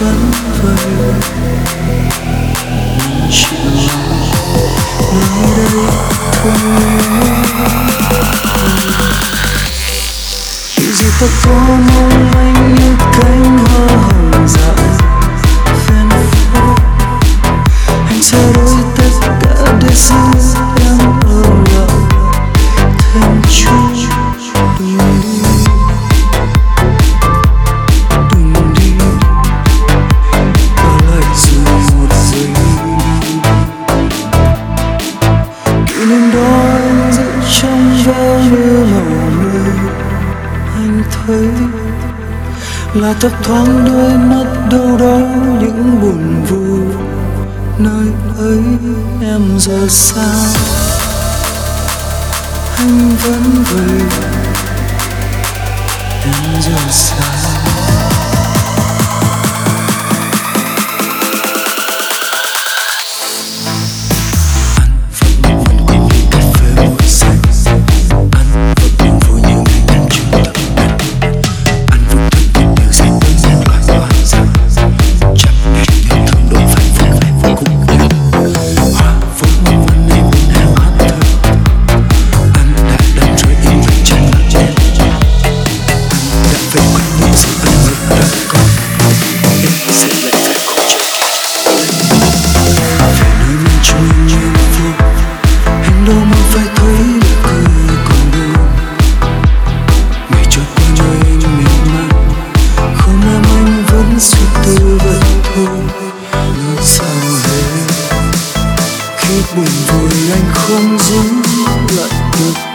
vẫn vời chịu nơi đây thôi Điều gì ta có mong manh như cánh hoa hồng dại ven phố Anh sẽ đổi tất cả để giữ gió như mưa màu mưa anh thấy là thấp thoáng đôi mắt đâu đó những buồn vui. Nơi ấy em giờ sao? Anh vẫn vậy em giờ sao? Anh miên anh không em anh vẫn